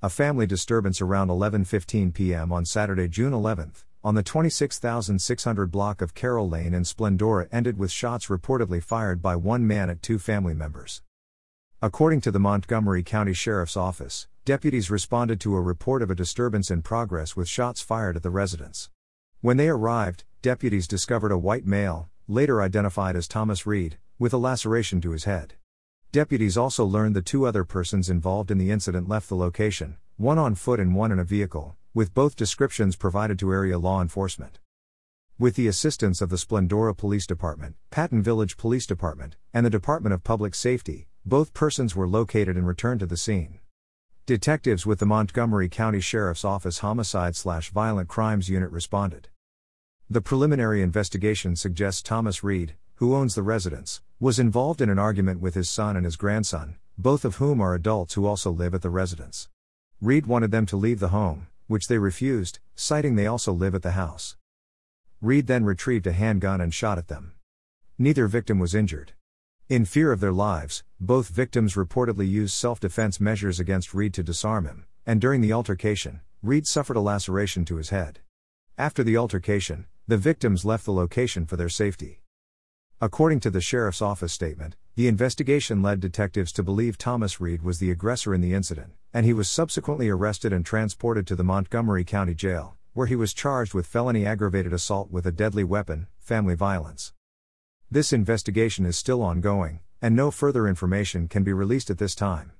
A family disturbance around 11:15 p.m. on Saturday, June 11th, on the 26,600 block of Carroll Lane in Splendora ended with shots reportedly fired by one man at two family members. According to the Montgomery County Sheriff's Office, deputies responded to a report of a disturbance in progress with shots fired at the residence. When they arrived, deputies discovered a white male, later identified as Thomas Reed, with a laceration to his head. Deputies also learned the two other persons involved in the incident left the location, one on foot and one in a vehicle, with both descriptions provided to area law enforcement. With the assistance of the Splendora Police Department, Patton Village Police Department, and the Department of Public Safety, both persons were located and returned to the scene. Detectives with the Montgomery County Sheriff's Office Homicide slash Violent Crimes Unit responded. The preliminary investigation suggests Thomas Reed, who owns the residence, was involved in an argument with his son and his grandson, both of whom are adults who also live at the residence. Reed wanted them to leave the home, which they refused, citing they also live at the house. Reed then retrieved a handgun and shot at them. Neither victim was injured. In fear of their lives, both victims reportedly used self defense measures against Reed to disarm him, and during the altercation, Reed suffered a laceration to his head. After the altercation, the victims left the location for their safety. According to the sheriff's office statement, the investigation led detectives to believe Thomas Reed was the aggressor in the incident, and he was subsequently arrested and transported to the Montgomery County Jail, where he was charged with felony aggravated assault with a deadly weapon, family violence. This investigation is still ongoing, and no further information can be released at this time.